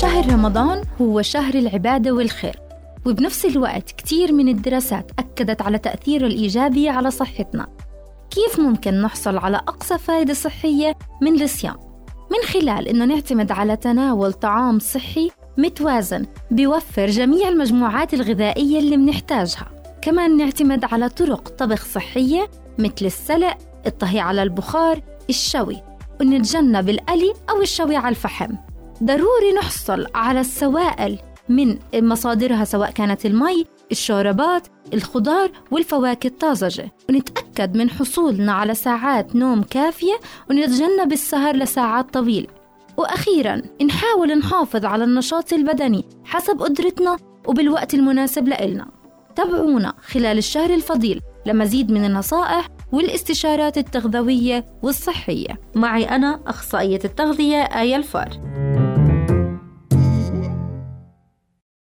شهر رمضان هو شهر العبادة والخير. وبنفس الوقت كتير من الدراسات أكدت على تأثيره الإيجابي على صحتنا. كيف ممكن نحصل على أقصى فائدة صحية من الصيام؟ من خلال إنه نعتمد على تناول طعام صحي متوازن بيوفر جميع المجموعات الغذائية اللي منحتاجها كمان نعتمد على طرق طبخ صحية مثل السلق الطهي على البخار الشوي ونتجنب القلي أو الشوي على الفحم. ضروري نحصل على السوائل من مصادرها سواء كانت المي الشوربات الخضار والفواكه الطازجة. ونتأكد من حصولنا على ساعات نوم كافية ونتجنب السهر لساعات طويلة وأخيرا نحاول نحافظ على النشاط البدني حسب قدرتنا وبالوقت المناسب لإلنا. تابعونا خلال الشهر الفضيل لمزيد من النصائح والاستشارات التغذوية والصحية. معي أنا أخصائية التغذية آية الفار.